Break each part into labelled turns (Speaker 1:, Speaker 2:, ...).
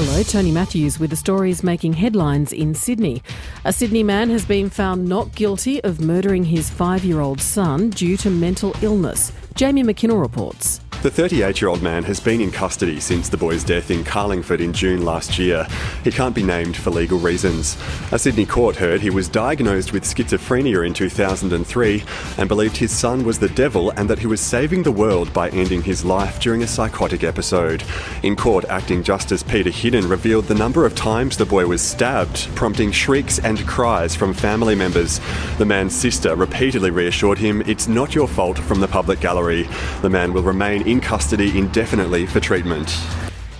Speaker 1: Hello, Tony Matthews with the stories making headlines in Sydney. A Sydney man has been found not guilty of murdering his five year old son due to mental illness. Jamie McKinnell reports.
Speaker 2: The 38 year old man has been in custody since the boy's death in Carlingford in June last year. He can't be named for legal reasons. A Sydney court heard he was diagnosed with schizophrenia in 2003 and believed his son was the devil and that he was saving the world by ending his life during a psychotic episode. In court, acting Justice Peter Hidden revealed the number of times the boy was stabbed, prompting shrieks and cries from family members. The man's sister repeatedly reassured him it's not your fault from the public gallery. The man will remain in custody indefinitely for treatment.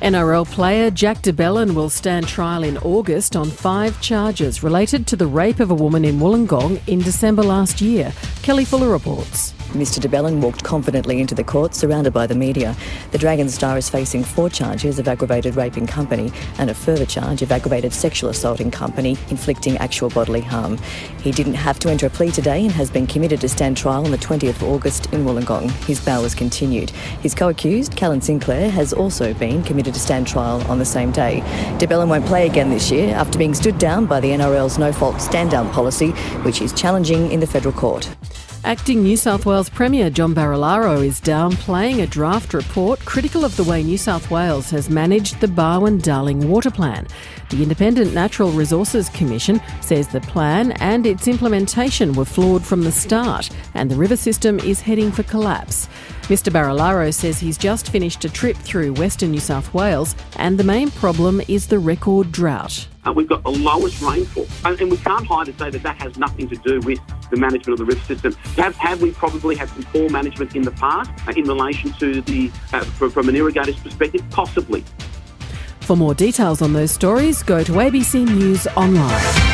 Speaker 1: NRL player Jack de Belin will stand trial in August on five charges related to the rape of a woman in Wollongong in December last year. Kelly Fuller reports.
Speaker 3: Mr de Belin walked confidently into the court, surrounded by the media. The Dragon star is facing four charges of aggravated rape in company and a further charge of aggravated sexual assault in company, inflicting actual bodily harm. He didn't have to enter a plea today and has been committed to stand trial on the 20th of August in Wollongong. His bail was continued. His co-accused, Callan Sinclair, has also been committed to stand trial on the same day. De Belin won't play again this year after being stood down by the NRL's no-fault stand-down policy, which he's challenging in the federal court.
Speaker 1: Acting New South Wales Premier John Barilaro is downplaying a draft report critical of the way New South Wales has managed the Barwon Darling Water Plan. The Independent Natural Resources Commission says the plan and its implementation were flawed from the start, and the river system is heading for collapse. Mr. Barilaro says he's just finished a trip through Western New South Wales, and the main problem is the record drought.
Speaker 4: Uh, we've got the lowest rainfall, and, and we can't hide and say that that has nothing to do with the management of the river system. Have, have we probably had some poor management in the past uh, in relation to the, uh, from, from an irrigator's perspective? Possibly.
Speaker 1: For more details on those stories, go to ABC News Online.